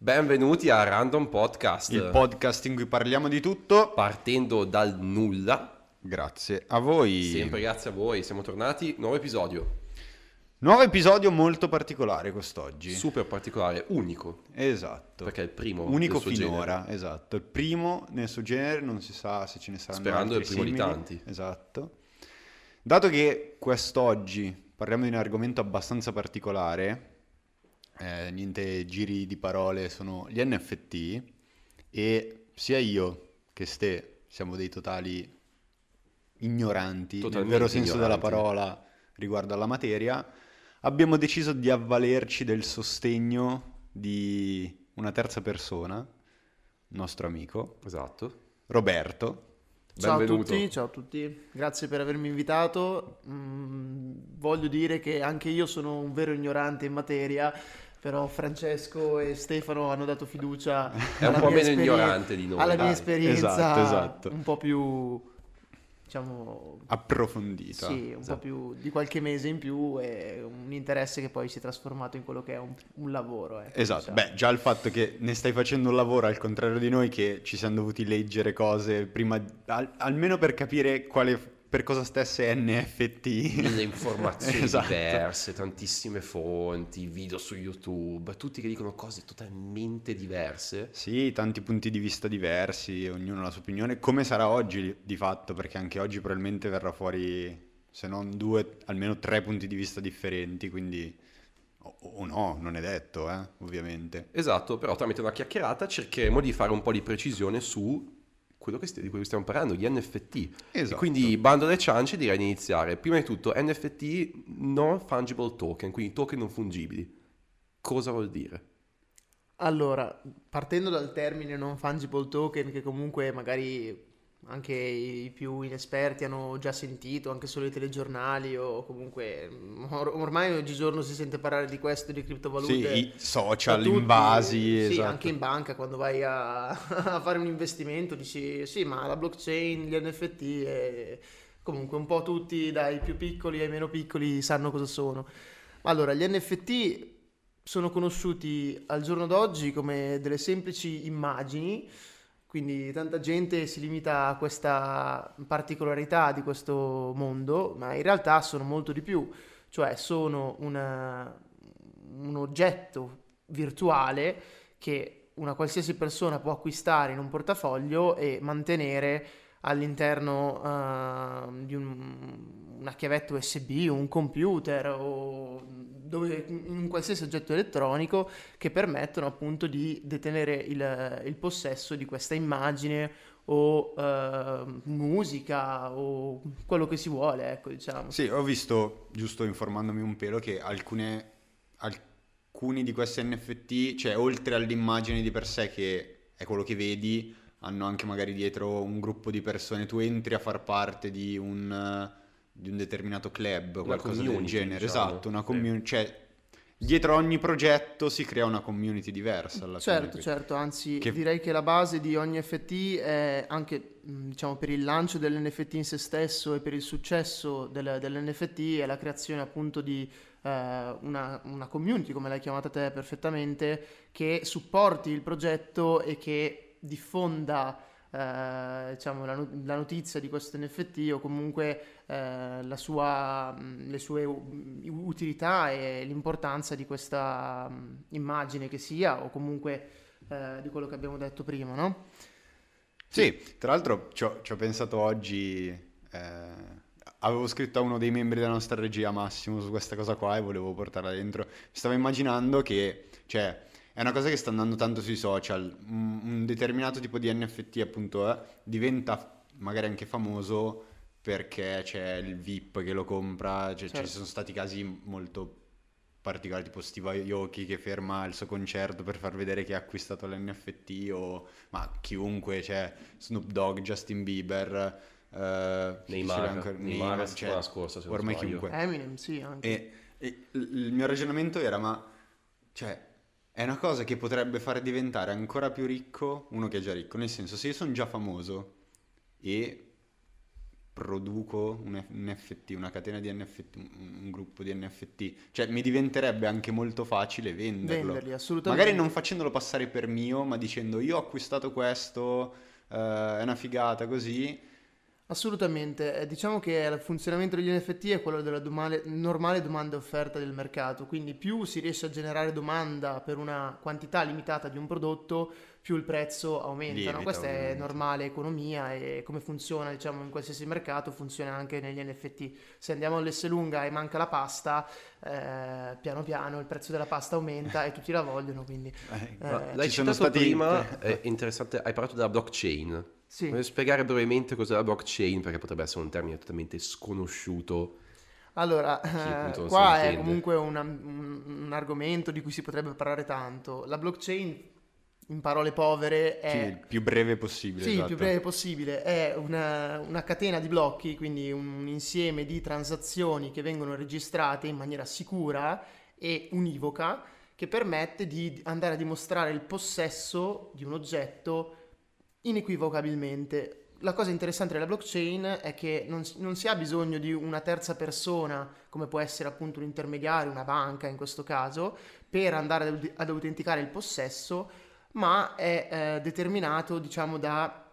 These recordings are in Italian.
Benvenuti a Random Podcast. Il podcast in cui parliamo di tutto. Partendo dal nulla. Grazie a voi. Sempre grazie a voi. Siamo tornati. Nuovo episodio. Nuovo episodio molto particolare quest'oggi. Super particolare, unico. Esatto. Perché è il primo. Unico finora, genere. esatto. Il primo nel suo genere, non si sa se ce ne saranno Sperando altri il primo di simili. tanti. Esatto. Dato che quest'oggi parliamo di un argomento abbastanza particolare, eh, niente giri di parole, sono gli NFT e sia io che Ste siamo dei totali ignoranti, Totalmente nel vero senso della ignoranti. parola riguardo alla materia, abbiamo deciso di avvalerci del sostegno di una terza persona, nostro amico, Esatto. Roberto. Ciao a tutti, ciao a tutti, grazie per avermi invitato. Mm, voglio dire che anche io sono un vero ignorante in materia, però Francesco e Stefano hanno dato fiducia È un alla po' mia meno ignorante di noi, alla dai. mia esperienza Esatto, esatto. un po' più, diciamo, approfondita. sì, un Esatto. po' più di qualche mese in più e un interesse che poi si è trasformato in quello che è un, un lavoro. ecco, Esatto, diciamo. beh, già il fatto che ne stai facendo un lavoro al contrario di noi che ci siamo dovuti leggere cose prima, al- almeno per capire quale, per cosa stesse NFT. Mille informazioni Esatto. diverse, tantissime fonti, video su YouTube, tutti che dicono cose totalmente diverse. Sì, tanti punti di vista diversi, ognuno ha la sua opinione, come sarà oggi di fatto, perché anche oggi probabilmente verrà fuori, se non due, almeno tre punti di vista differenti, quindi... O, o no, non è detto, eh, ovviamente. Esatto, però tramite una chiacchierata cercheremo di fare un po' di precisione su quello che sti- di cui stiamo parlando, gli NFT. E Esatto. quindi bando alle ciance direi di iniziare. Prima di tutto NFT non fungible token, quindi token non fungibili. Cosa vuol dire? Allora, partendo dal termine non fungible token, che comunque magari anche i più inesperti hanno già sentito, anche solo i telegiornali o comunque mm, or- ormai oggigiorno si sente parlare di questo, di criptovalute. Sì, i social tutti, invasi, Sì, esatto. anche in banca quando vai a, a fare un investimento dici sì, ma la blockchain, gli NFT, e comunque un po' tutti dai più piccoli ai meno piccoli sanno cosa sono. Allora, gli NFT sono conosciuti al giorno d'oggi come delle semplici immagini, quindi tanta gente si limita a questa particolarità di questo mondo, ma in realtà sono molto di più, cioè sono una- un oggetto virtuale che una qualsiasi persona può acquistare in un portafoglio e mantenere all'interno eh, di un- una chiavetta USB, un computer o dove, in un qualsiasi oggetto elettronico che permettono appunto di detenere il, il possesso di questa immagine o eh, musica o quello che si vuole, ecco, diciamo. Sì, ho visto, giusto informandomi un pelo, che alcune, alcuni di questi NFT, cioè oltre all'immagine di per sé che è quello che vedi, hanno anche magari dietro un gruppo di persone, tu entri a far parte di un, eh, di un determinato club, qualcosa del genere, diciamo. esatto, una Sì. community, cioè dietro ogni progetto si crea una community diversa alla fine, Certo, quindi- certo, anzi Che- direi che la base di ogni NFT è anche, mh, diciamo, per il lancio dell'NFT in se stesso e per il successo del- dell'NFT è la creazione appunto di eh, una, una community, come l'hai chiamata te perfettamente, che supporti il progetto e che diffonda eh, diciamo, la, la notizia di questo NFT o comunque eh, sua, le sue utilità e l'importanza di questa immagine che sia o comunque eh, di quello che abbiamo detto prima, no? Sì, tra l'altro ci ho, ci ho pensato oggi, eh, avevo scritto a uno dei membri della nostra regia Massimo su questa cosa qua e volevo portarla dentro. Stavo immaginando che, cioè, è una cosa che sta andando tanto sui social, un, determinato tipo di NFT appunto eh, diventa magari anche famoso perché c'è il VIP che lo compra, cioè, Certo. ci sono stati casi molto particolari tipo Steve Aoki che ferma il suo concerto per far vedere che ha acquistato l'NFT o ma chiunque, cioè Snoop Dogg, Justin Bieber, eh, Neymar, ancora? Neymar la cioè, scorsa, se ormai sbaglio. chiunque. Eminem, sì, anche. E, e il il mio ragionamento era, ma cioè, è una cosa che potrebbe fare diventare ancora più ricco uno che è già ricco, nel senso, se io sono già famoso e produco un, NFT, una catena di NFT, un, un gruppo di NFT, cioè mi diventerebbe anche molto facile venderlo. Venderli, assolutamente. Magari non facendolo passare per mio, ma dicendo io ho acquistato questo, eh, è una figata così. Assolutamente, Eh, diciamo che il funzionamento degli NFT è quello della domale- normale domanda e offerta del mercato, quindi più si riesce a generare domanda per una quantità limitata di un prodotto, più il prezzo aumenta, no? Questa è ovviamente. normale economia e come funziona diciamo in qualsiasi mercato funziona anche negli NFT. Se andiamo all'Esselunga e manca la pasta, eh, piano piano il prezzo della pasta aumenta e tutti la vogliono, quindi Eh, Eh, l'hai ci sono citato stati- prima, è interessante, hai parlato della blockchain. Sì. Vuoi spiegare brevemente cos'è la blockchain? Perché potrebbe essere un termine totalmente sconosciuto. Allora, Sì, eh, qua è intende. comunque una- un, un argomento di cui si potrebbe parlare tanto. La blockchain, in parole povere, Sì, è... il più breve possibile. Sì, il esatto. più breve possibile, è una, una catena di blocchi, quindi un insieme di transazioni che vengono registrate in maniera sicura e univoca, che permette di andare a dimostrare il possesso di un oggetto inequivocabilmente. La cosa interessante della blockchain è che non, non si ha bisogno di una terza persona, come può essere appunto un intermediario, una banca in questo caso, per andare ad, ad autenticare il possesso, ma è eh, determinato, diciamo, da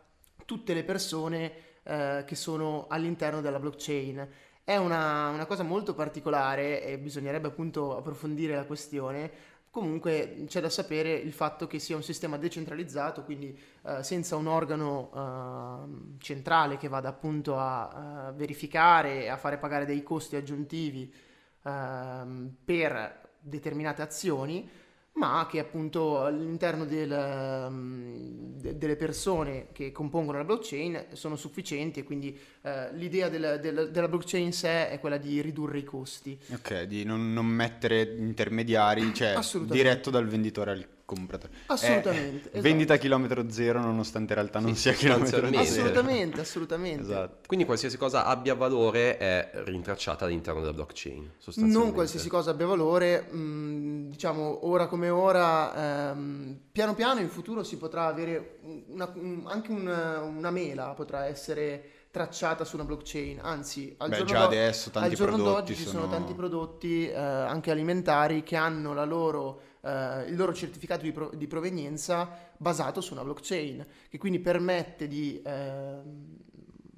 tutte le persone eh, che sono all'interno della blockchain. È una, una cosa molto particolare e bisognerebbe appunto approfondire la questione. Comunque c'è da sapere il fatto che sia un sistema decentralizzato, quindi eh, senza un organo ehm, centrale che vada appunto a, a verificare e a fare pagare dei costi aggiuntivi ehm, per determinate azioni, ma che appunto all'interno del, ehm, de- delle persone che compongono la blockchain sono sufficienti e quindi eh, l'idea del- del- della blockchain in sé è quella di ridurre i costi. Ok, di non, non mettere intermediari, cioè diretto dal venditore al compratore. Assolutamente, Eh, esatto. Vendita a chilometro zero nonostante in realtà non Sì, sia chilometro zero. Assolutamente, assolutamente. Esatto. Quindi qualsiasi cosa abbia valore è rintracciata all'interno della blockchain. sostanzialmente. Non qualsiasi cosa abbia valore, mh, diciamo ora come ora, ehm, piano piano in futuro si potrà avere una- un- anche una, una mela potrà essere tracciata su una blockchain, anzi al Beh, giorno, adesso tanti al giorno prodotti d'oggi ci sono sono- tanti prodotti eh, anche alimentari che hanno la loro, eh, il loro certificato di, pro- di provenienza basato su una blockchain, che quindi permette di ehm,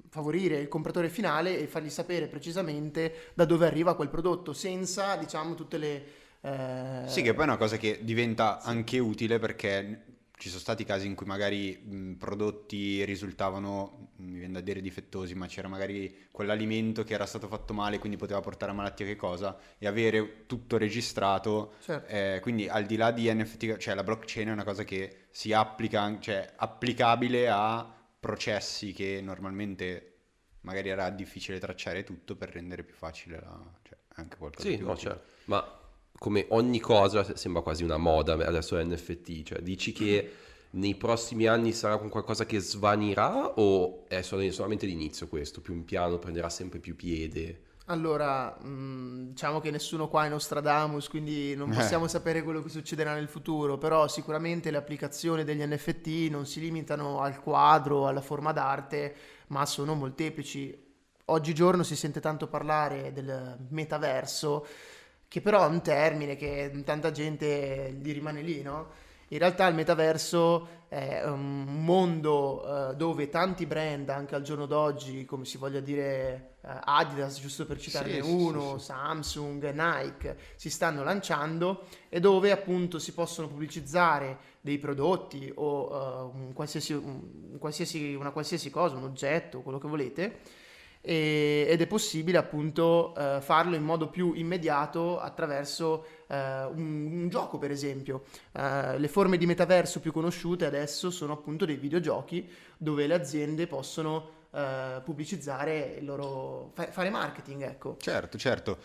favorire il compratore finale e fargli sapere precisamente da dove arriva quel prodotto senza diciamo tutte le eh, Sì, che poi è una cosa che diventa anche utile perché ci sono stati casi in cui magari mh, prodotti risultavano, mi viene da dire difettosi, ma c'era magari quell'alimento che era stato fatto male, quindi poteva portare a malattia che cosa, e avere tutto registrato. Certo. eh, quindi al di là di NFT, cioè la blockchain è una cosa che si applica, cioè applicabile a processi che normalmente magari era difficile tracciare tutto per rendere più facile la, cioè anche qualcosa di Sì, più no, certo. Ma come ogni cosa sembra quasi una moda adesso l'NFT, cioè dici che nei prossimi anni sarà qualcosa che svanirà o è sol- solamente l'inizio questo, più un piano prenderà sempre più piede? allora mh, diciamo che nessuno qua è Nostradamus quindi non Eh. possiamo sapere quello che succederà nel futuro però sicuramente le applicazioni degli NFT non si limitano al quadro alla forma d'arte ma sono molteplici oggigiorno si sente tanto parlare del metaverso che però è un termine che tanta gente gli rimane lì, no? In realtà il metaverso è un mondo eh, dove tanti brand, anche al giorno d'oggi, come si voglia dire eh, Adidas, giusto per citarne Sì, uno, sì, sì. Samsung, Nike, si stanno lanciando e dove appunto si possono pubblicizzare dei prodotti o eh, un qualsiasi, un qualsiasi- una qualsiasi cosa, un oggetto, quello che volete e- ed è possibile appunto eh, farlo in modo più immediato attraverso eh, un, un gioco per esempio. Eh, le forme di metaverso più conosciute adesso sono appunto dei videogiochi dove le aziende possono eh, pubblicizzare il loro fa- fare marketing ecco. Certo, certo.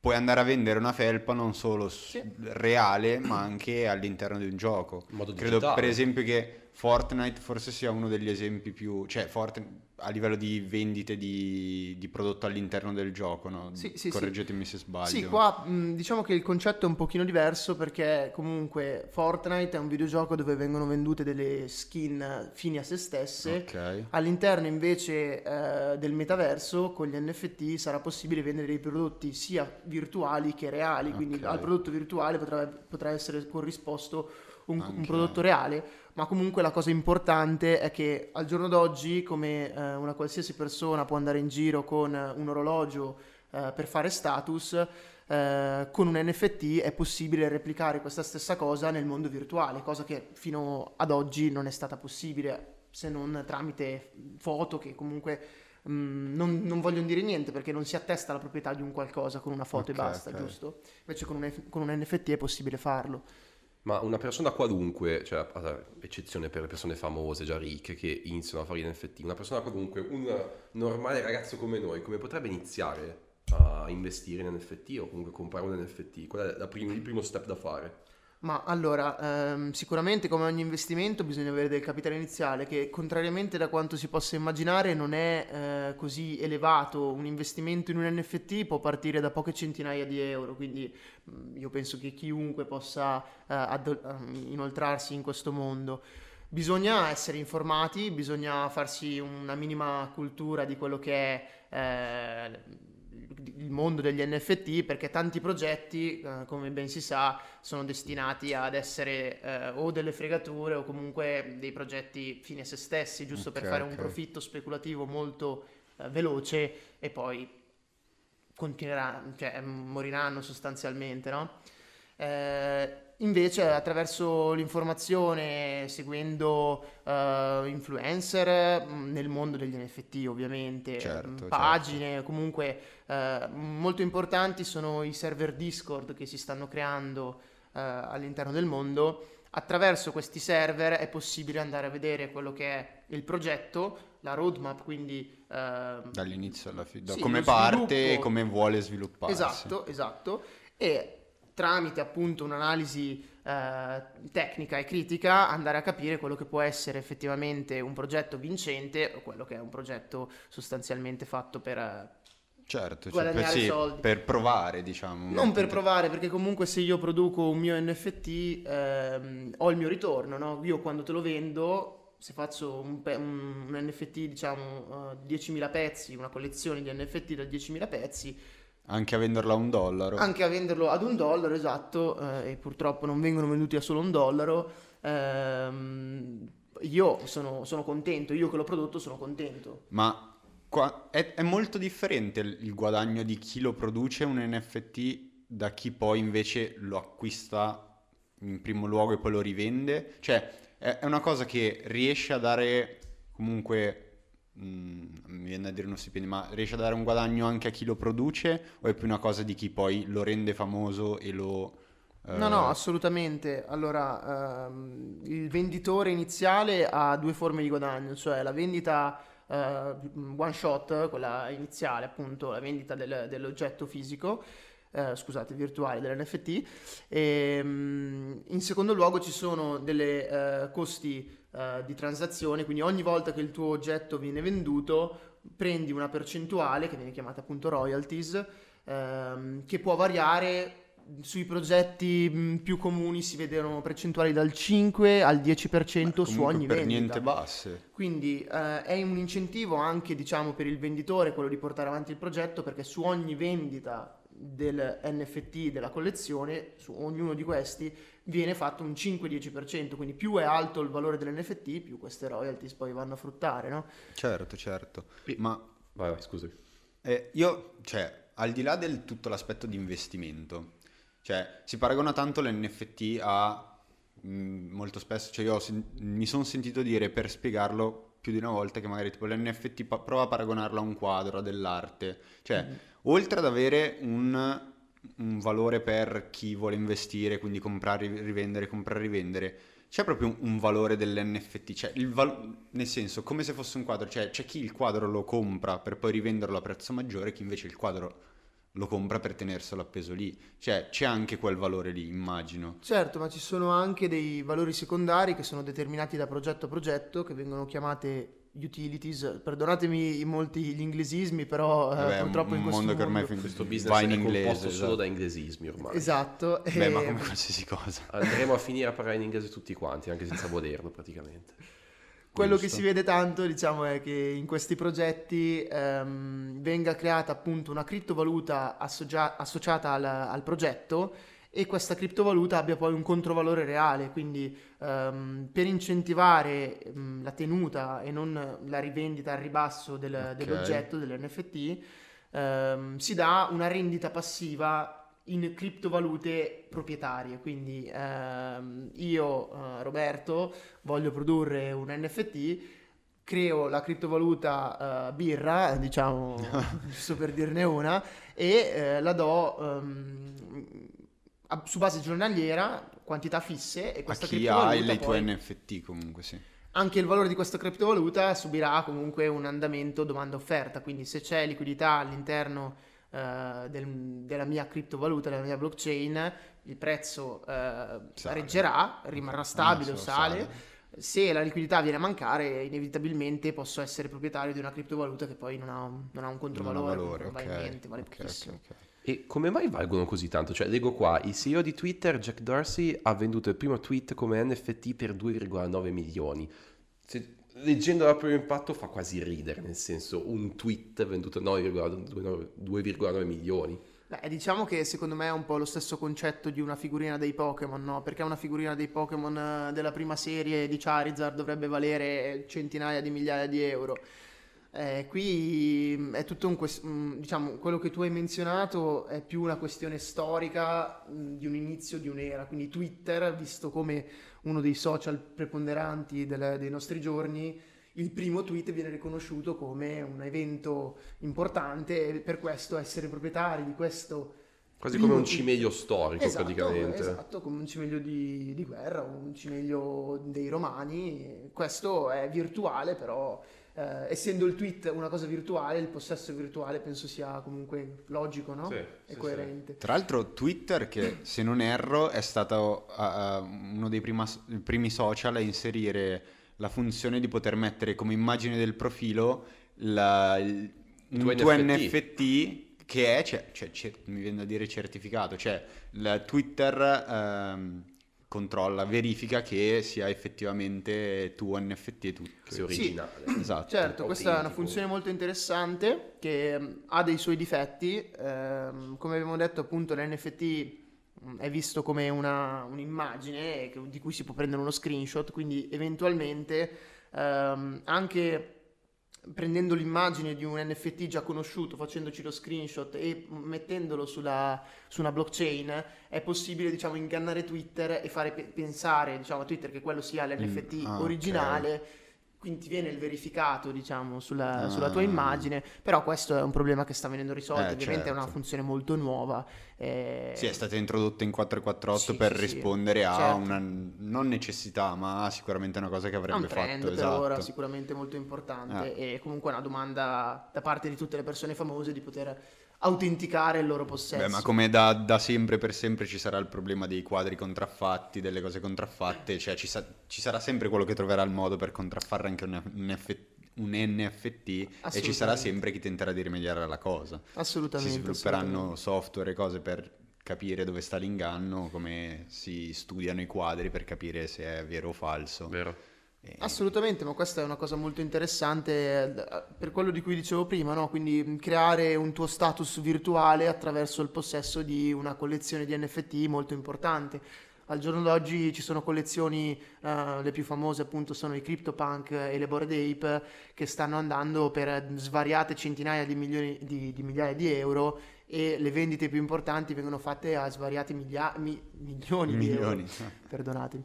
Puoi andare a vendere una felpa non solo Sì. reale, ma anche all'interno di un gioco. In modo Credo per esempio che Fortnite forse sia uno degli esempi più... cioè Fortnite a livello di vendite di, di prodotto all'interno del gioco, no? Sì, sì, Correggetemi sì. se sbaglio. Sì, qua diciamo che il concetto è un pochino diverso perché comunque Fortnite è un videogioco dove vengono vendute delle skin fini a se stesse. Ok. All'interno invece eh, del metaverso con gli NFT sarà possibile vendere dei prodotti sia virtuali che reali, quindi Ok. al prodotto virtuale potrà, potrà essere corrisposto un, un prodotto reale, ma comunque la cosa importante è che al giorno d'oggi, come eh, una qualsiasi persona può andare in giro con eh, un orologio eh, per fare status, eh, con un NFT è possibile replicare questa stessa cosa nel mondo virtuale, cosa che fino ad oggi non è stata possibile se non tramite foto che comunque mm, non, non vogliono dire niente perché non si attesta la proprietà di un qualcosa con una foto Ok, e basta, ok. giusto? Invece con un, con un NFT è possibile farlo. Ma una persona qualunque, cioè eccezione per le persone famose, già ricche, che iniziano a fare NFT, una persona qualunque, un normale ragazzo come noi, come potrebbe iniziare a investire in NFT o comunque comprare un NFT? Qual è la prim- il primo step da fare? Ma allora, ehm, sicuramente come ogni investimento bisogna avere del capitale iniziale che contrariamente da quanto si possa immaginare non è eh, così elevato. Un investimento in un NFT può partire da poche centinaia di euro, quindi mm, io penso che chiunque possa eh, addo- ehm, inoltrarsi in questo mondo. Bisogna essere informati, bisogna farsi una minima cultura di quello che è eh, il mondo degli NFT perché tanti progetti, eh, come ben si sa, sono destinati ad essere eh, o delle fregature o comunque dei progetti fini a se stessi, giusto per Ok, fare ok. un profitto speculativo molto eh, veloce e poi continueranno, cioè moriranno sostanzialmente, no? Eh, invece attraverso l'informazione, seguendo eh, influencer mh, nel mondo degli NFT ovviamente, Certo, certo. pagine comunque eh, molto importanti sono i server Discord che si stanno creando eh, all'interno del mondo. Attraverso questi server è possibile andare a vedere quello che è il progetto, la roadmap, quindi ehm, Dall'inizio alla fine, Sì, come parte e come vuole svilupparsi. Esatto, esatto. E tramite appunto un'analisi eh, tecnica e critica andare a capire quello che può essere effettivamente un progetto vincente o quello che è un progetto sostanzialmente fatto per... eh, Certo, cioè, per, sì, per provare, diciamo. non per provare, perché comunque se io produco un mio NFT ehm, ho il mio ritorno, no? Io quando te lo vendo, se faccio un, pe- un- NFT, diciamo, eh, 10.000 pezzi, una collezione di NFT da 10.000 pezzi, Anche a venderla a un dollaro. anche a venderlo ad un dollaro, esatto, eh, e purtroppo non vengono venduti a solo un dollaro, ehm, io sono, sono contento, io che l'ho prodotto sono contento. Ma qua- è, è molto differente il, il guadagno di chi lo produce un NFT da chi poi invece lo acquista in primo luogo e poi lo rivende. Cioè, è, è una cosa che riesce a dare comunque. Mm, mi viene a dire uno stipendio, ma riesce a dare un guadagno anche a chi lo produce o è più una cosa di chi poi lo rende famoso e lo... eh, No, no, assolutamente. Allora, ehm, il venditore iniziale ha due forme di guadagno, cioè la vendita eh, one shot, quella iniziale, appunto, la vendita del- dell'oggetto fisico, eh, scusate, virtuale dell'NFT. E, mm, in secondo luogo ci sono delle eh, costi eh, di transazione, quindi ogni volta che il tuo oggetto viene venduto, prendi una percentuale che viene chiamata appunto royalties, ehm, che può variare sui progetti più comuni si vedono percentuali dal 5 al 10% su ogni per vendita. niente basse. Quindi eh, è un incentivo anche diciamo per il venditore quello di portare avanti il progetto perché su ogni vendita del NFT della collezione, su ognuno di questi viene fatto un 5-10%, quindi più è alto il valore dell'NFT, più queste royalties poi vanno a fruttare, no? Certo, certo. Ma Vai, vai, scusi. Eh, io, cioè, al di là del tutto l'aspetto di investimento, cioè, si paragona tanto l'NFT a mh, molto spesso, cioè io sen- mi sono sentito dire per spiegarlo più di una volta che magari tipo l'NFT pa- prova a paragonarlo a un quadro, a dell'arte, cioè, oltre ad avere un, un valore per chi vuole investire, quindi comprare, rivendere, comprare, rivendere, c'è proprio un, un valore dell'NFT, cioè il val- nel senso come se fosse un quadro, cioè c'è chi il quadro lo compra per poi rivenderlo a prezzo maggiore, chi invece il quadro lo compra per tenerselo appeso lì. Cioè, c'è anche quel valore lì, immagino. Certo, ma ci sono anche dei valori secondari che sono determinati da progetto a progetto, che vengono chiamate utilities. Perdonatemi i molti gli inglesismi, però eh, Vabbè, purtroppo un in questo mondo che ormai mondo- Questo business va è in inglese. composto solo esatto. da inglesismi ormai. Esatto. Beh, ma e- come qualsiasi cosa. Andremo a finire a parlare in inglese tutti quanti, anche senza volerlo praticamente. Quello che Giusto. si vede tanto, diciamo, è che in questi progetti ehm, venga creata appunto una criptovaluta associa- associata al, al progetto e questa criptovaluta abbia poi un controvalore reale, quindi ehm, per incentivare ehm, la tenuta e non la rivendita al ribasso del- Ok. dell'oggetto, dell'NFT, ehm, si dà una rendita passiva in criptovalute proprietarie. Quindi ehm, io, eh, Roberto, voglio produrre un NFT, creo la criptovaluta eh, birra, diciamo, giusto per dirne una, e eh, la do ehm, a- su base giornaliera, quantità fisse, e A questa chi ha tuoi poi- NFT comunque, sì. anche il valore di questa criptovaluta subirà comunque un andamento domanda-offerta, quindi se c'è liquidità all'interno eh, del- della mia criptovaluta, della mia blockchain, il prezzo eh, Sale. reggerà, rimarrà stabile o solo sale. Se la liquidità viene a mancare, inevitabilmente posso essere proprietario di una criptovaluta che poi non ha un, non ha un Non ha controvalore, valore, non vale ok. niente, vale Ok, ok, pochissimo. ok. E come mai valgono così tanto? Cioè, leggo qua, il CEO di Twitter, Jack Dorsey, ha venduto il primo tweet come NFT per 2,9 milioni. Se- leggendo a primo impatto fa quasi ridere, nel senso, un tweet venduto a 9,9 2,9 milioni. Beh, diciamo che secondo me è un po' lo stesso concetto di una figurina dei Pokémon, no? Perché una figurina dei Pokémon eh, della prima serie di Charizard dovrebbe valere centinaia di migliaia di euro. Eh, qui mh, è tutto un quest- mh, diciamo, quello che tu hai menzionato è più una questione storica mh, di un inizio di un'era, quindi Twitter, visto come uno dei social preponderanti del- dei nostri giorni, il primo tweet viene riconosciuto come un evento importante e per questo essere proprietari di questo Quasi come un cimelio storico, Esatto, praticamente. Esatto, come un cimelio di, di guerra, un cimelio dei romani. Questo è virtuale, però eh, essendo il tweet una cosa virtuale, il possesso virtuale penso sia comunque logico, no? Sì, e sì, coerente. Tra l'altro Twitter, che se non erro è stato uh, uno dei prima- primi social a inserire la funzione di poter mettere come immagine del profilo la- il- un tuo NFT. NFT che è, cioè, cioè, mi viene da dire certificato, cioè il Twitter ehm, controlla, verifica che sia effettivamente tuo NFT e tutto. Che sia originale. Esatto. Certo, questa è una funzione molto interessante che mm, ha dei suoi difetti. Ehm, come abbiamo detto, appunto, l'NFT mm, è visto come una- un'immagine che- di cui si può prendere uno screenshot, quindi eventualmente ehm, anche prendendo l'immagine di un NFT già conosciuto, facendoci lo screenshot e mettendolo sulla, su una blockchain, è possibile, diciamo, ingannare Twitter e fare pe- pensare, diciamo, a Twitter che quello sia l'NFT Mm, ah, originale. Quindi ti viene il verificato, diciamo, sulla, Ah. sulla tua immagine, però questo è un problema che sta venendo risolto, Eh, ovviamente è una certo. funzione molto nuova. Eh, Sì, è stata introdotta in 448 Sì, per sì, sì. rispondere a Certo. una non necessità, ma sicuramente una cosa che avrebbe trend fatto. per esatto. ora sicuramente molto importante e comunque una domanda da parte di tutte le persone famose di poter autenticare il loro possesso. Beh, ma come da, da sempre per sempre ci sarà il problema dei quadri contraffatti, delle cose contraffatte, cioè ci, sa- ci sarà sempre quello che troverà il modo per contraffare anche un, un F- un NFT e ci sarà sempre chi tenterà di rimediare alla cosa. Assolutamente. Si svilupperanno assolutamente. software e cose per capire dove sta l'inganno, come si studiano i quadri per capire se è vero o falso. Vero? E- Assolutamente, ma questa è una cosa molto interessante eh, per quello di cui dicevo prima, no? Quindi mh, creare un tuo status virtuale attraverso il possesso di una collezione di NFT molto importante. Al giorno d'oggi ci sono collezioni, eh, le più famose appunto sono i CryptoPunk e le Bored Ape, che stanno andando per svariate centinaia di, milioni, di, di migliaia di euro e le vendite più importanti vengono fatte a svariati miglia- mi- milioni, di euro. Milioni. Perdonatemi.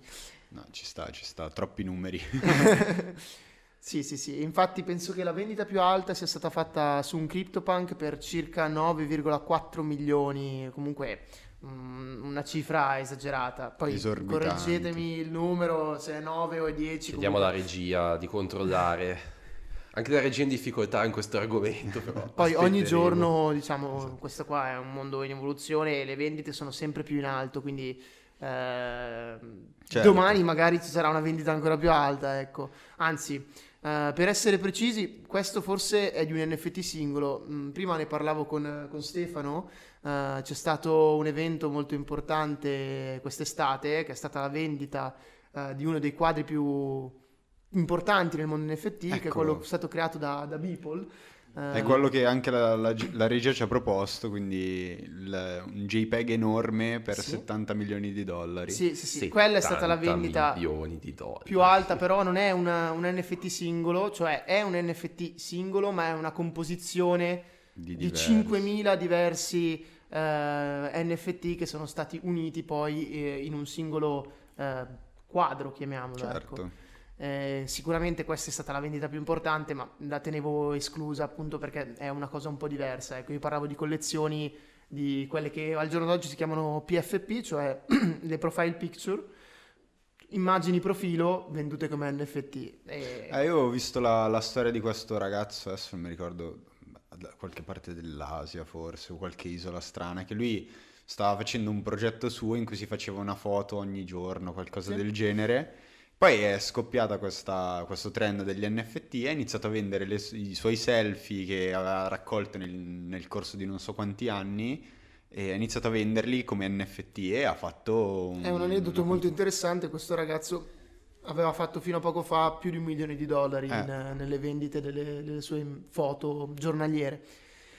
No, ci sta, ci sta, troppi numeri. Sì, sì, sì, infatti penso che la vendita più alta sia stata fatta su un CryptoPunk per circa 9,4 milioni, comunque una cifra esagerata. Poi correggetemi il numero, se è 9 o è 10. Chiediamo alla regia di controllare. Anche la regia in difficoltà in questo argomento, però. Poi ogni giorno, diciamo, questo qua è un mondo in evoluzione e le vendite sono sempre più in alto, quindi eh, Certo. domani magari ci sarà una vendita ancora più alta, ecco. Anzi, eh, per essere precisi, questo forse è di un NFT singolo. Mm, prima ne parlavo con, con Stefano, eh, c'è stato un evento molto importante quest'estate, che è stata la vendita eh, di uno dei quadri più importanti nel mondo NFT, che è Ecco. quello stato creato da, da Beeple. Eh, È quello che anche la, la- la regia ci ha proposto, quindi il- un JPEG enorme per Sì. 70 milioni di dollari. Sì, sì, sì, quella è stata la 70 vendita milioni di dollari. più alta, però non è una- un NFT singolo, cioè è un NFT singolo, ma è una composizione Di di diversi. 5.000 diversi eh, NFT che sono stati uniti poi eh, in un singolo eh, quadro, chiamiamolo. ecco. Certo. Eh, sicuramente questa è stata la vendita più importante, ma la tenevo esclusa appunto perché è una cosa un po' diversa. Ecco, io parlavo di collezioni di quelle che al giorno d'oggi si chiamano PFP, cioè le profile picture, immagini profilo vendute come NFT. E- Eh, io ho visto la, la storia di questo ragazzo, adesso non mi ricordo, da qualche parte dell'Asia forse, o qualche isola strana, che lui stava facendo un progetto suo in cui si faceva una foto ogni giorno, qualcosa Sì. del genere. Poi è scoppiata questa- questo trend degli NFT e ha iniziato a vendere le- i suoi selfie che aveva raccolto nel, nel corso di non so quanti anni e ha iniziato a venderli come NFT e ha fatto un... È un aneddoto molto interessante, questo ragazzo aveva fatto fino a poco fa più di un milione di dollari Eh. in, nelle vendite delle, delle sue foto giornaliere.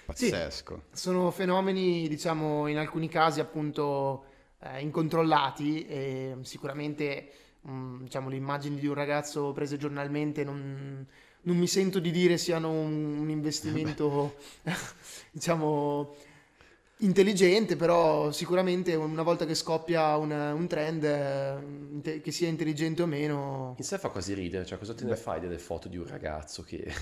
Pazzesco. Sono fenomeni, diciamo, in alcuni casi appunto eh, incontrollati e sicuramente, mm, diciamo, le immagini di un ragazzo prese giornalmente non, non mi sento di dire siano un, un investimento, diciamo, intelligente, però sicuramente una volta che scoppia un, un trend, eh, che sia intelligente o meno, In sé fa quasi ridere, cioè cosa te ne fai delle foto di un ragazzo che,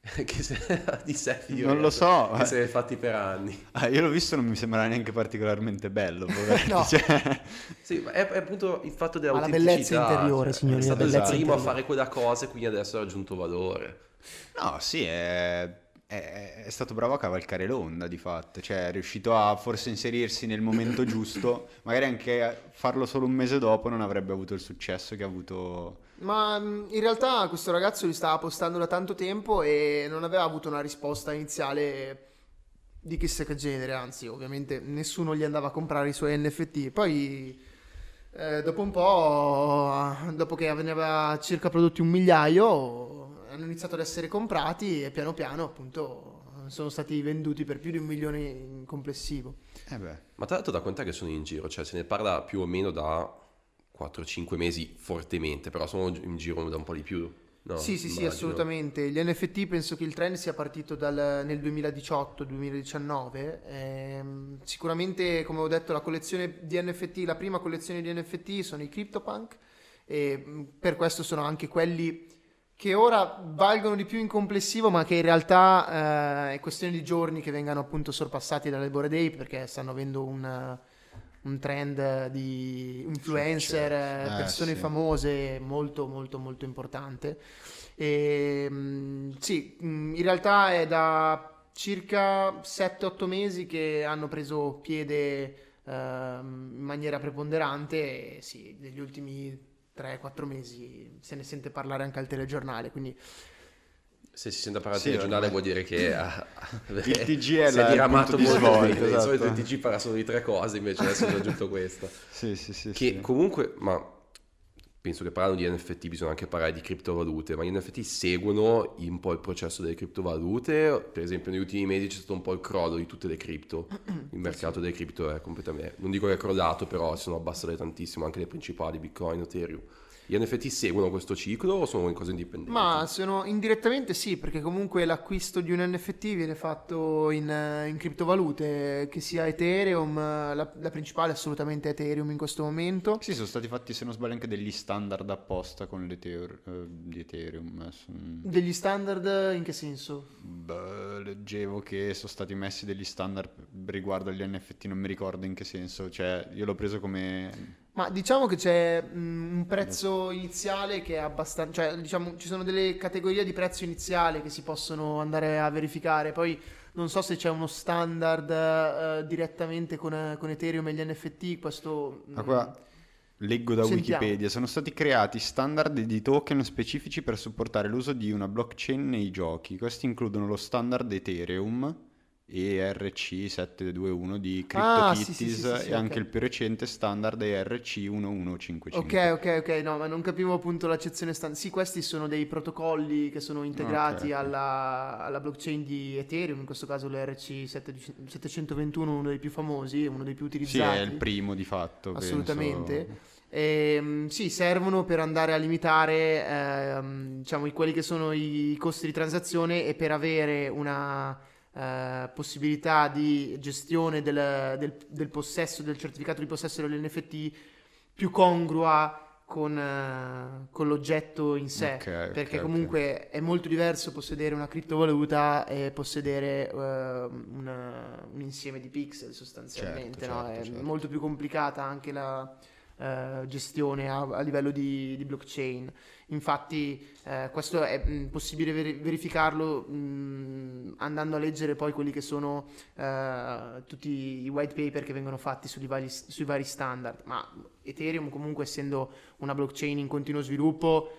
che se, di selfie Non lo so, che eh. se ne è fatti per anni. Ah, io l'ho visto, non mi sembrava neanche particolarmente bello. No. cioè- Sì, ma è, è appunto il fatto Ma la bellezza interiore, cioè, signori, È stato il primo a fare quella cosa e quindi adesso ha raggiunto valore. No, sì, è, è- stato bravo a cavalcare l'onda di fatto, cioè è riuscito a forse inserirsi nel momento giusto, magari anche farlo solo un mese dopo non avrebbe avuto il successo che ha avuto... Ma mh, in realtà questo ragazzo li stava postando da tanto tempo e non aveva avuto una risposta iniziale di chissà che genere, anzi ovviamente nessuno gli andava a comprare i suoi NFT. Poi eh, dopo un po', dopo che ne aveva circa prodotti un migliaio, hanno iniziato ad essere comprati e piano piano appunto sono stati venduti per più di un milione in complessivo. Eh beh, Ma tra l'altro da quant'è che sono in giro? Cioè se ne parla più o meno da 4-5 mesi fortemente, però sono in giro da un po' di più. No, sì, sì, sì, immagino. assolutamente. Gli NFT penso che il trend sia partito dal- nel 2018-2019. Ehm, sicuramente, come ho detto, la collezione di NFT, la prima collezione di NFT sono i CryptoPunk e mh, per questo sono anche quelli che ora valgono di più in complessivo, ma che in realtà eh, è questione di giorni che vengano appunto sorpassati dalle Bored Ape perché stanno avendo un, un trend di influencer, eh, Eh, persone sì. famose molto molto molto importante. E, mh, sì, mh, in realtà è da circa 7-8 mesi che hanno preso piede ehm, in maniera preponderante sì, negli ultimi 3-4 mesi se ne sente parlare anche al telegiornale, quindi Se si sente parlare Sì, del giornale ormai. vuol dire che ah, Il TG è si è diramato di molto. svolta, Di solito il esatto. TG parla solo di tre cose, invece adesso è aggiunto questa. sì, sì, sì. Che sì. comunque, ma penso che parlando di NFT bisogna anche parlare di criptovalute, ma gli NFT seguono un po' il processo delle criptovalute, per esempio negli ultimi mesi c'è stato un po' il crollo di tutte le cripto, il mercato delle cripto è completamente, non dico che è crollato, però sono abbassate tantissimo anche le principali, Bitcoin, Ethereum. Gli NFT seguono questo ciclo o sono in cose indipendenti? Ma sono indirettamente sì, perché comunque l'acquisto di un NFT viene fatto in, eh, in criptovalute, che sia Ethereum, eh, la, la principale è assolutamente Ethereum in questo momento. Sì, sono stati fatti, se non sbaglio, anche degli standard apposta con l'Ether- eh, di Ethereum. non- Degli standard in che senso? Beh, leggevo che sono stati messi degli standard riguardo agli NFT, non mi ricordo in che senso. Cioè, io l'ho preso come Ma diciamo che c'è un prezzo iniziale che è abbastanza, cioè diciamo ci sono delle categorie di prezzo iniziale che si possono andare a verificare, poi non so se c'è uno standard eh, direttamente con, con Ethereum e gli NFT, questo... Ma qua leggo da Sentiamo. Wikipedia, sono stati creati standard di token specifici per supportare l'uso di una blockchain nei giochi. Questi includono lo standard Ethereum ERC721 di Ah, sì, CryptoKitties sì, sì, sì, sì, e anche il più recente standard ERC1155. Ok, ok, ok, no, ma non capivo appunto l'accezione standard. Sì, questi sono dei protocolli che sono integrati Ok, ok. alla, alla blockchain di Ethereum, in questo caso l'ERC721, uno dei più famosi, uno dei più Sì, utilizzati. è il primo di fatto. penso. Assolutamente. Ehm, sì, servono per andare a limitare ehm, diciamo, quelli che sono i costi di transazione e per avere una eh, possibilità di gestione del, del- del possesso, del certificato di possesso dell'NFT più congrua con, eh, con l'oggetto in sé. Ok, ok, Perché ok. comunque è molto diverso possedere una criptovaluta e possedere eh, una- un insieme di pixel sostanzialmente, Certo, no? certo, È certo. molto più complicata anche la eh, gestione a, a livello di, di blockchain. Infatti eh, questo è mh, possibile veri- verificarlo mh, andando a leggere poi quelli che sono eh, tutti i white paper che vengono fatti sui vari, sui vari standard. Ma Ethereum comunque essendo una blockchain in continuo sviluppo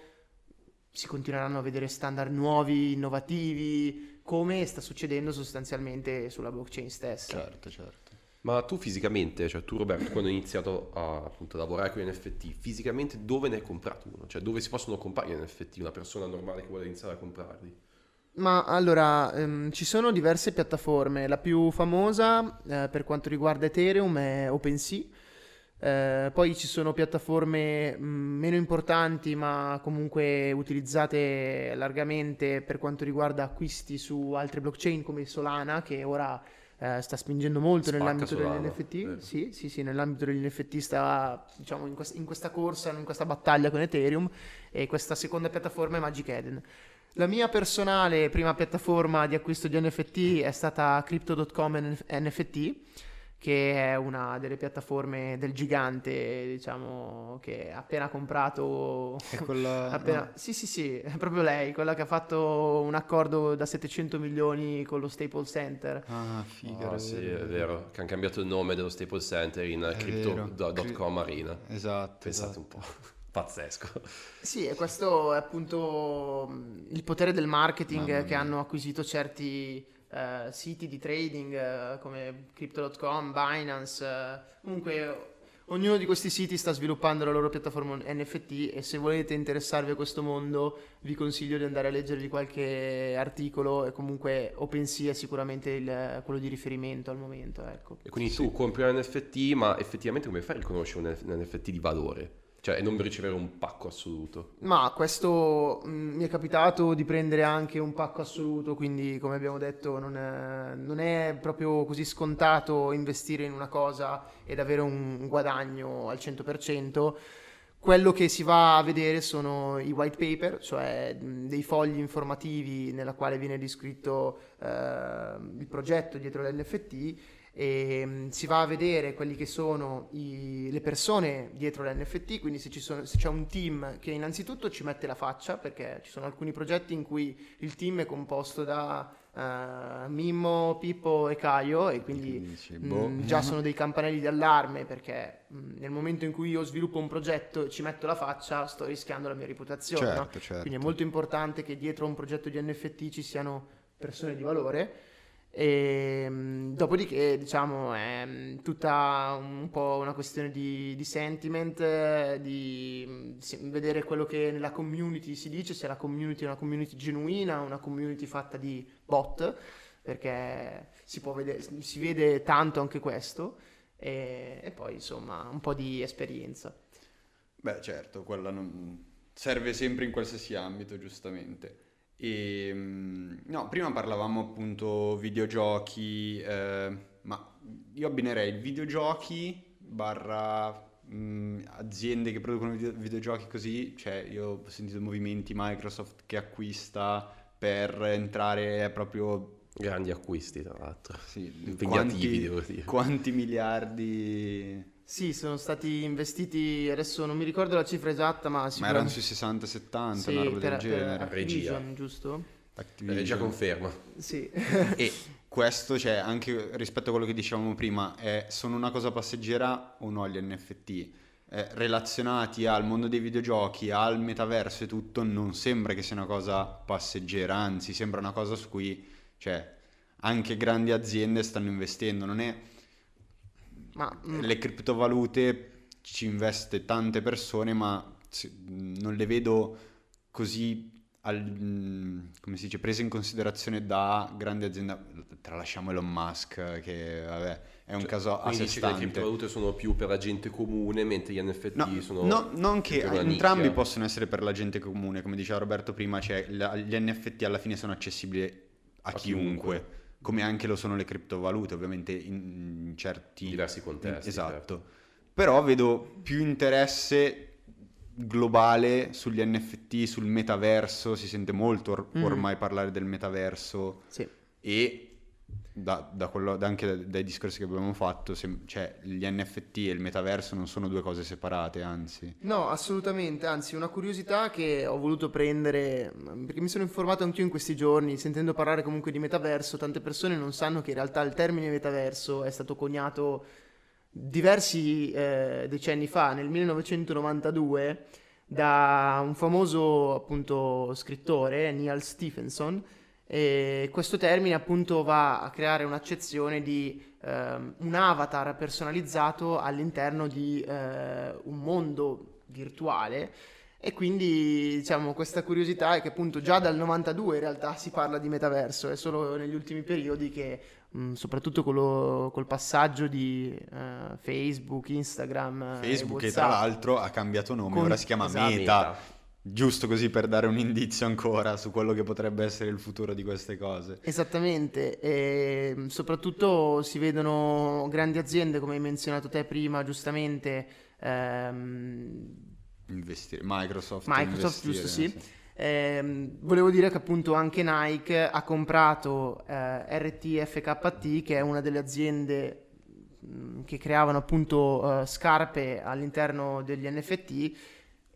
si continueranno a vedere standard nuovi, innovativi, come sta succedendo sostanzialmente sulla blockchain stessa. Certo, certo. Ma tu fisicamente, cioè tu Roberto, quando hai iniziato a appunto, lavorare con gli NFT, fisicamente dove ne hai comprato uno? Cioè dove si possono comprare gli NFT? Una persona normale che vuole iniziare a comprarli? Ma allora, ehm, ci sono diverse piattaforme. La più famosa eh, per quanto riguarda Ethereum è OpenSea. Eh, poi ci sono piattaforme mh, meno importanti, ma comunque utilizzate largamente per quanto riguarda acquisti su altre blockchain come Solana, che ora eh, sta spingendo molto Spacca nell'ambito Solana, degli NFT. vero. Sì, sì, sì, nell'ambito degli NFT sta diciamo in, quest- in questa corsa, in questa battaglia con Ethereum. E questa seconda piattaforma è Magic Eden. La mia personale prima piattaforma di acquisto di NFT è stata Crypto.com NFT, che è una delle piattaforme del gigante, diciamo, che ha appena comprato... È quella... appena- no. Sì, sì, sì, è proprio lei, quella che ha fatto un accordo da 700 milioni con lo Staples Center. Ah, figa. Ah, sì, è vero, che hanno cambiato il nome dello Staples Center in. Crypto.com Arena. Esatto. Pensate esatto. un po', pazzesco. Sì, e questo è appunto mh, il potere del marketing che hanno acquisito certi eh, siti di trading eh, come Crypto.com, Binance. eh, comunque, ognuno di questi siti sta sviluppando la loro piattaforma NFT e se volete interessarvi a questo mondo, vi consiglio di andare a leggervi qualche articolo e comunque OpenSea è sicuramente il- quello di riferimento al momento. Ecco. E quindi tu compri un NFT, ma effettivamente come fai a riconoscere un NFT di valore? Cioè, e non ricevere un pacco assoluto. Ma questo mh, mi è capitato di prendere anche un pacco assoluto, quindi come abbiamo detto non è, non è proprio così scontato investire in una cosa ed avere un guadagno al 100%. Quello che si va a vedere sono i white paper, cioè mh, dei fogli informativi nella quale viene descritto eh, il progetto dietro l'NFT e mh, si va a vedere quelli che sono i- le persone dietro l'NFT, quindi se, ci sono- se c'è un team che innanzitutto ci mette la faccia, perché ci sono alcuni progetti in cui il team è composto da eh, Mimmo, Pippo e Caio e quindi mh, boh. già sono dei campanelli d'allarme perché mh, nel momento in cui io sviluppo un progetto e ci metto la faccia sto rischiando la mia reputazione. no? Certo, certo. Quindi è molto importante che dietro a un progetto di NFT ci siano persone di valore. E, mh, dopodiché, diciamo, è mh, tutta un po' una questione di, di sentiment, di si- vedere quello che nella community si dice, se la community è una community genuina, una community fatta di bot, perché si può vedere, si vede tanto anche questo. E, e poi, insomma, un po' di esperienza. Beh, certo, quella non... serve sempre in qualsiasi ambito, giustamente. E, mm, no, prima parlavamo appunto videogiochi, eh, ma io abbinerei videogiochi barra mm, aziende che producono video- videogiochi così, cioè io ho sentito movimenti Microsoft che acquista per entrare proprio, Grandi acquisti, tra l'altro. sì, Impegnativi, quanti, devo dire. quanti miliardi Sì, sono stati investiti, adesso non mi ricordo la cifra esatta, ma Ma erano sui 60-70, sì, una roba per, del per genere. Activision, Regia. giusto? Activision. Eh, già conferma. Sì. E questo, cioè, anche rispetto a quello che dicevamo prima, è, sono una cosa passeggera o no gli NFT? Eh, relazionati al mondo dei videogiochi, al metaverso e tutto, non sembra che sia una cosa passeggera, anzi sembra una cosa su cui, cioè, anche grandi aziende stanno investendo. Non è... Ma mm, Le criptovalute ci investe tante persone, ma se- non le vedo così al- mm, come si dice, prese in considerazione da grandi aziende. Tralasciamo Elon Musk, che vabbè, è un Cioè, caso a sé che le stante. criptovalute sono più per la gente comune, mentre gli NFT No, sono... no, non che entrambi nicchia. possono essere per la gente comune, come diceva Roberto prima, cioè la- gli NFT alla fine sono accessibili a, A chiunque, chiunque. Come anche lo sono le criptovalute, ovviamente in, in certi diversi contesti. Esatto. certo. Però vedo più interesse globale sugli NFT, sul metaverso, si sente molto or- Mm. ormai parlare del metaverso sì. e da, da quello- anche dai- discorsi che abbiamo fatto, sem- cioè gli NFT e il metaverso non sono due cose separate, anzi. No, assolutamente, anzi una curiosità che ho voluto prendere, mm, perché mi sono informato anch'io in questi giorni, sentendo parlare comunque di metaverso, tante persone non sanno che in realtà il termine metaverso è stato coniato diversi eh, decenni fa, nel 1992, da un famoso appunto scrittore, Neil Stephenson, e questo termine appunto va a creare un'accezione di ehm, un avatar personalizzato all'interno di eh, un mondo virtuale. E quindi diciamo questa curiosità è che appunto già dal 92 in realtà si parla di metaverso, è solo negli ultimi periodi che mh, soprattutto con lo- col passaggio di eh, Facebook, Instagram, eh, e Facebook che tra l'altro ha cambiato nome, Con- ora si chiama esatto. Meta, giusto così per dare un indizio ancora su quello che potrebbe essere il futuro di queste cose. Esattamente, e mh, soprattutto si vedono grandi aziende, come hai menzionato te prima, giustamente, ehm, Investire. Microsoft. Microsoft, giusto, sì. Ehm, volevo dire che appunto anche Nike ha comprato eh, RTFKT, che è una delle aziende mh, che creavano appunto eh, scarpe all'interno degli NFT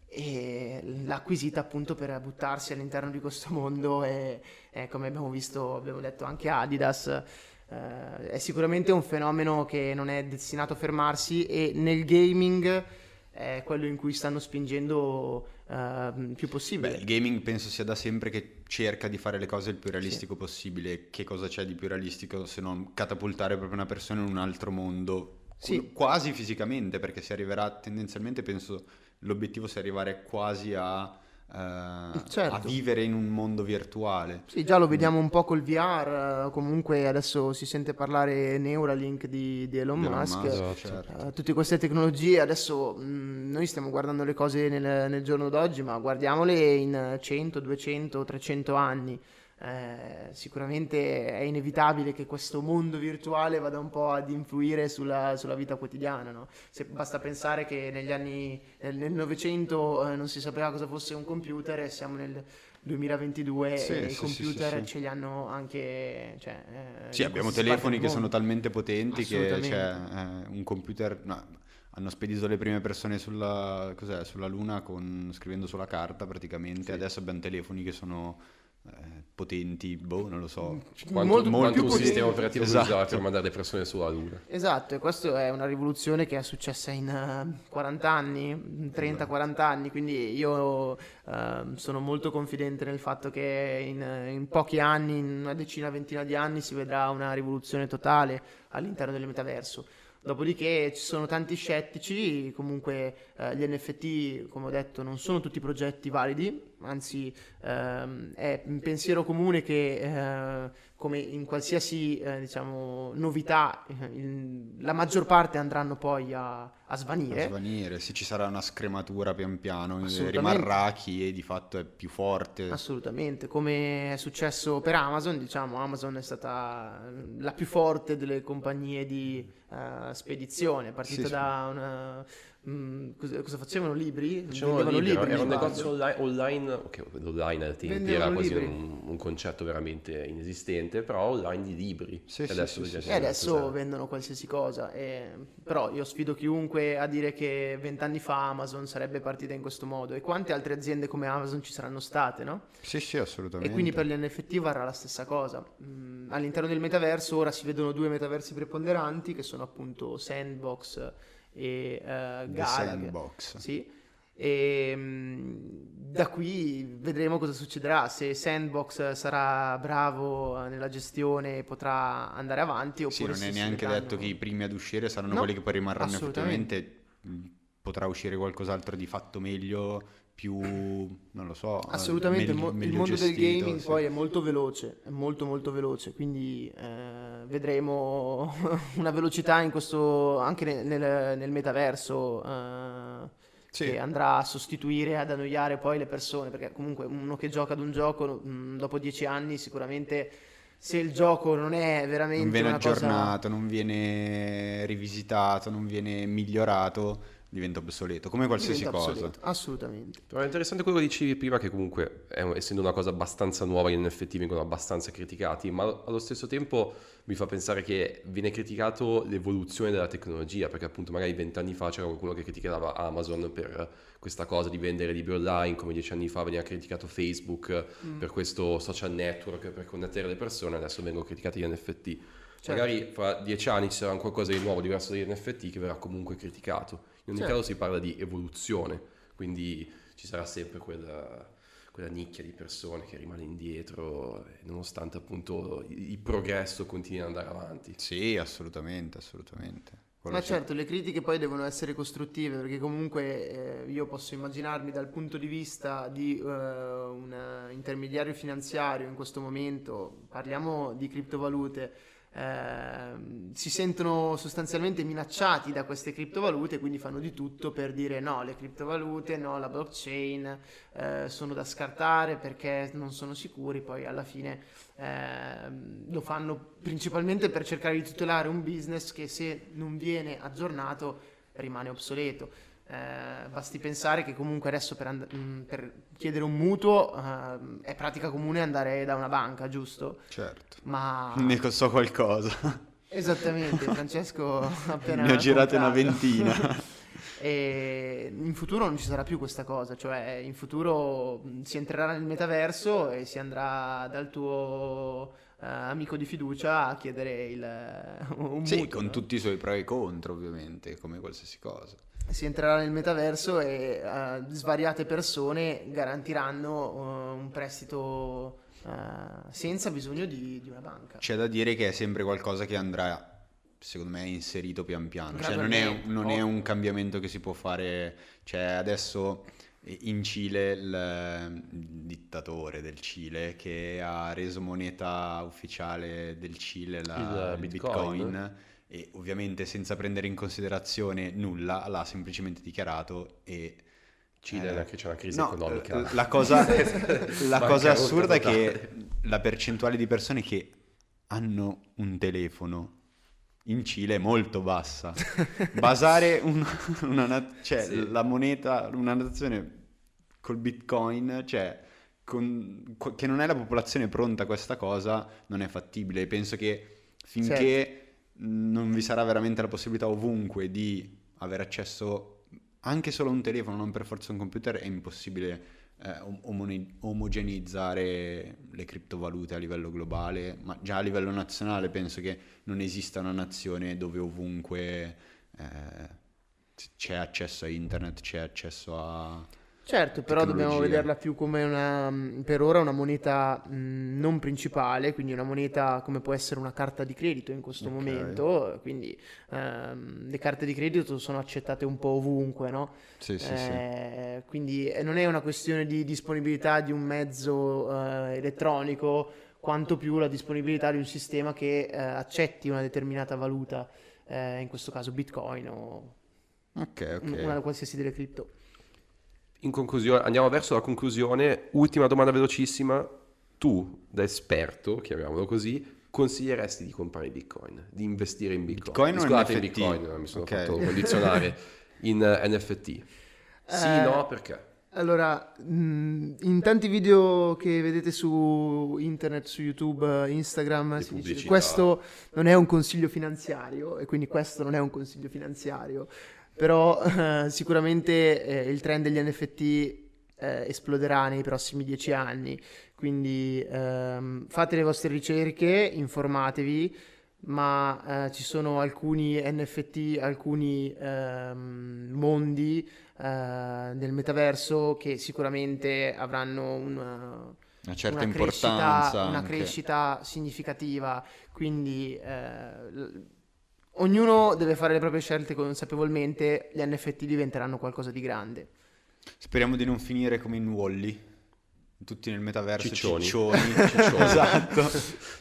e l'ha acquisita appunto per buttarsi all'interno di questo mondo e, e come abbiamo visto, abbiamo detto anche Adidas. eh, è sicuramente un fenomeno che non è destinato a fermarsi e nel gaming è quello in cui stanno spingendo eh, più possibile. Beh, il gaming penso sia da sempre che cerca di fare le cose il più realistico possibile. Che cosa c'è di più realistico se non catapultare proprio una persona in un altro mondo? Sì. Quasi fisicamente, perché si arriverà tendenzialmente, penso, l'obiettivo sia arrivare quasi a, eh, Certo. a vivere in un mondo virtuale. Sì, già lo vediamo un po' col VR, eh, comunque adesso si sente parlare Neuralink di, di Elon Elon Musk. Musk, certo. Eh, tutte queste tecnologie adesso mh, noi stiamo guardando le cose nel, nel giorno d'oggi, ma guardiamole in 100, 200, 300 anni. Eh, sicuramente è inevitabile che questo mondo virtuale vada un po' ad influire sulla, sulla vita quotidiana. no? Se basta pensare che negli anni nel, Novecento eh, non si sapeva cosa fosse un computer e siamo nel 2022 Sì, e i sì, sì, computer sì, ce li hanno anche. Cioè, eh, Sì, abbiamo telefoni che sono talmente potenti che c'è eh, un computer. no, hanno spedito le prime persone sulla, cos'è, sulla Luna con- scrivendo sulla carta praticamente. Sì. Adesso abbiamo telefoni che sono potenti, boh, non lo so. Quanto, Molto- quanto più un potenti. sistema operativo Esatto. usato per mandare le persone sulla Luna. Esatto, e questa è una rivoluzione che è successa in eh, 40 anni, 30-40 anni, quindi io ehm, sono molto confidente nel fatto che in, in pochi anni, in una decina, ventina di anni, si vedrà una rivoluzione totale all'interno del metaverso. Dopodiché ci sono tanti scettici, comunque eh, gli NFT, come ho detto, non sono tutti progetti validi, anzi ehm, è un pensiero comune che eh, come in qualsiasi eh, diciamo, novità eh, il- la maggior parte andranno poi a, a A svanire. svanire, se ci sarà una scrematura pian piano, eh, rimarrà chi di fatto è più forte. Assolutamente, come è successo per Amazon, diciamo, Amazon è stata la più forte delle compagnie di eh, spedizione, è partita Sì, sì. da una- mm, cosa, cosa facevano? Libri? Facevano Vendevano libri, libri, era un negozio online, online ok, l'online ai tempi Vendevano era quasi un, un concetto veramente inesistente, però online di libri. Sì, E sì, adesso sì, E adesso vendono qualsiasi cosa, e- però io sfido chiunque a dire che vent'anni fa Amazon sarebbe partita in questo modo e quante altre aziende come Amazon ci saranno state, no? Sì, sì, assolutamente. E quindi per gli NFT varrà la stessa cosa. Mm, all'interno del metaverso ora si vedono due metaversi preponderanti che sono appunto Sandbox e eh, The Gala. Sandbox. Sì. E mm, da qui vedremo cosa succederà. Se Sandbox sarà bravo nella gestione e potrà andare avanti, Sì, oppure non se è neanche vedranno- detto che i primi ad uscire saranno No, quelli che poi rimarranno effettivamente. Potrà uscire qualcos'altro di fatto meglio, più, non lo so. eh, Assolutamente, il, meglio- mo- il mondo gestito, del gaming sì. poi è molto veloce, è molto molto veloce, quindi eh, vedremo una velocità in questo, anche nel, nel- metaverso eh, Sì. che andrà a sostituire, ad annoiare poi le persone, perché comunque uno che gioca ad un gioco mh, dopo dieci anni sicuramente se il gioco non è veramente Non viene una cosa... aggiornato, non viene rivisitato, non viene migliorato, diventa obsoleto, come qualsiasi diventa cosa. obsoleto, Assolutamente. Però è interessante quello che dicevi prima, che comunque, è essendo una cosa abbastanza nuova, gli NFT vengono abbastanza criticati, ma allo stesso tempo mi fa pensare che viene criticato l'evoluzione della tecnologia, perché appunto magari vent'anni fa c'era qualcuno che criticava Amazon per questa cosa di vendere libri online, come dieci anni fa veniva criticato Facebook Mm. per questo social network, per connettere le persone, adesso vengono criticati gli NFT. Certo. Magari fra dieci anni ci sarà un qualcosa di nuovo, diverso dagli NFT, che verrà comunque criticato. In ogni Certo. caso si parla di evoluzione, quindi ci sarà sempre quella, quella nicchia di persone che rimane indietro, e nonostante appunto il, il progresso continui ad andare avanti. Sì, assolutamente, assolutamente. Quello Ma sì. certo, le critiche poi devono essere costruttive perché comunque eh, io posso immaginarmi dal punto di vista di eh, un eh, intermediario finanziario in questo momento, parliamo di criptovalute, ehm, si sentono sostanzialmente minacciati da queste criptovalute, quindi fanno di tutto per dire no, le criptovalute, no, la blockchain eh, sono da scartare perché non sono sicuri, poi alla fine ehm, lo fanno principalmente per cercare di tutelare un business che se non viene aggiornato rimane obsoleto. Eh, basti pensare che comunque adesso per, and- mh, per chiedere un mutuo ehm, è pratica comune andare da una banca, giusto? Certo. Ma Ne so qualcosa. esattamente, Francesco appena ne ho girate una ventina. E in futuro non ci sarà più questa cosa, cioè in futuro mh, si entrerà nel metaverso e si andrà dal tuo eh, amico di fiducia a chiedere il, un sì, mutuo, con tutti i suoi pro e contro, ovviamente, come qualsiasi cosa. Si entrerà nel metaverso e eh, svariate persone garantiranno eh, un prestito eh, senza bisogno di, di una banca. C'è da dire che è sempre qualcosa che andrà, secondo me, inserito pian piano. Cioè, non è, non è ovvio. un cambiamento che si può fare. Cioè, adesso in Cile il, il dittatore del Cile che ha reso moneta ufficiale del Cile la, Il il Bitcoin. Bitcoin. E ovviamente senza prendere in considerazione nulla, l'ha semplicemente dichiarato e Cile Eh, neanche c'è una crisi no, economica. l- La cosa, la cosa assurda è che la percentuale di persone che hanno un telefono in Cile è molto bassa. Basare un- una, na- cioè, Sì. la moneta, una nazione col bitcoin, cioè, con- co- che non è la popolazione pronta a questa cosa, non è fattibile. Penso che finché non vi sarà veramente la possibilità ovunque di avere accesso anche solo a un telefono, non per forza un computer, è impossibile eh, om- omone- omogenizzare le criptovalute a livello globale, ma già a livello nazionale penso che non esista una nazione dove ovunque eh, c'è accesso a internet, c'è accesso a... Certo, però dobbiamo vederla più come una, per ora una moneta mh, non principale, quindi una moneta come può essere una carta di credito in questo Ok. momento, quindi ehm, le carte di credito sono accettate un po' ovunque, no? Sì, sì, sì. Eh, quindi eh, non è una questione di disponibilità di un mezzo eh, elettronico, quanto più la disponibilità di un sistema che eh, accetti una determinata valuta, eh, in questo caso Bitcoin o Ok, ok. una qualsiasi delle cripto. In conclusione, andiamo verso la conclusione. Ultima domanda velocissima. Tu, da esperto, chiamiamolo così, consiglieresti di comprare Bitcoin, di investire in Bitcoin? Bitcoin o Scusate, in NFT? Bitcoin, mi sono Ok. fatto condizionare. in eh, NFT? Sì, Eh, no, perché? Allora, mh, in tanti video che vedete su internet, su YouTube, Instagram, Di si dice, questo non è un consiglio finanziario e quindi questo non è un consiglio finanziario, però eh, sicuramente eh, il trend degli NFT eh, esploderà nei prossimi dieci anni, quindi ehm, fate le vostre ricerche, informatevi, ma eh, ci sono alcuni NFT, alcuni ehm, mondi eh, nel metaverso che sicuramente avranno una, Una certa una crescita, importanza. una anche. crescita significativa, quindi eh, ognuno deve fare le proprie scelte consapevolmente, gli NFT diventeranno qualcosa di grande. Speriamo di non finire come in Wally. Tutti nel metaverso Ciccioni. ciccioni. Ciccioni. esatto.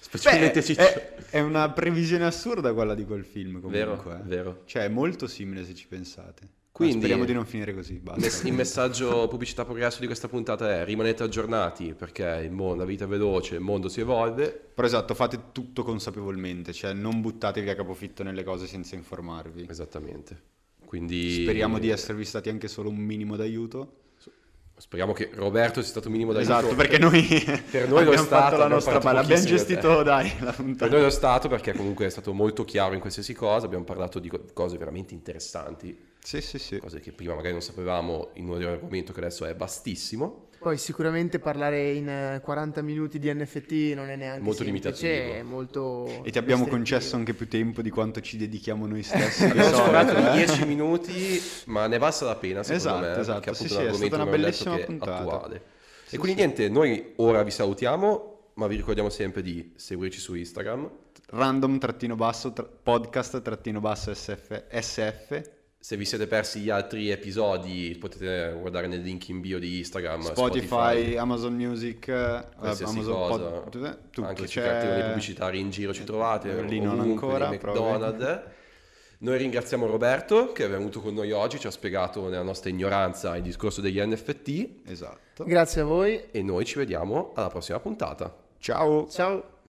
Specialmente Beh, ciccioni. è, è una previsione assurda quella di quel film comunque. Vero, eh. vero. Cioè è molto simile se ci pensate. Quindi- speriamo di non finire così. Basta. Il messaggio pubblicità progresso di questa puntata è rimanete aggiornati perché il mondo, la vita è veloce, il mondo si evolve. Però esatto, fate tutto consapevolmente, cioè non buttatevi a capofitto nelle cose senza informarvi. Esattamente. Quindi Speriamo di esservi stati anche solo un minimo d'aiuto. Speriamo che Roberto sia stato un minimo d'aiuto. Esatto, perché noi, Per noi lo abbiamo è stato, fatto la abbiamo nostra parte, abbiamo gestito dai la Per puntata. noi lo è stato perché comunque è stato molto chiaro in qualsiasi cosa, abbiamo parlato di co- cose veramente interessanti, Sì, sì, sì. cose che prima magari non sapevamo in un argomento che adesso è vastissimo. Poi sicuramente parlare in eh, 40 minuti di NFT non è neanche Molto semplice, limitativo. è molto E ti abbiamo concesso anche più tempo di quanto ci dedichiamo noi stessi. Abbiamo sforato eh. di 10 minuti, ma ne valsa la pena secondo Esatto, me, esatto, sì, appunto sì, è stata argomento una bellissima puntata. attuale. Sì, e quindi sì. niente, noi ora vi salutiamo, ma vi ricordiamo sempre di seguirci su Instagram. Random Se vi siete persi gli altri episodi potete guardare nel link in bio di Instagram, Spotify, Amazon Music, eh, qualsiasi Amazon cosa, Pod- tutto, tutto. anche sui c'è- cartelloni pubblicitari in giro ci trovate, Eh, lì non ancora. McDonald's. Noi ringraziamo Roberto che è venuto con noi oggi, ci ha spiegato nella nostra ignoranza il discorso degli NFT Esatto. Grazie a voi, e noi ci vediamo alla prossima puntata. Ciao. ciao!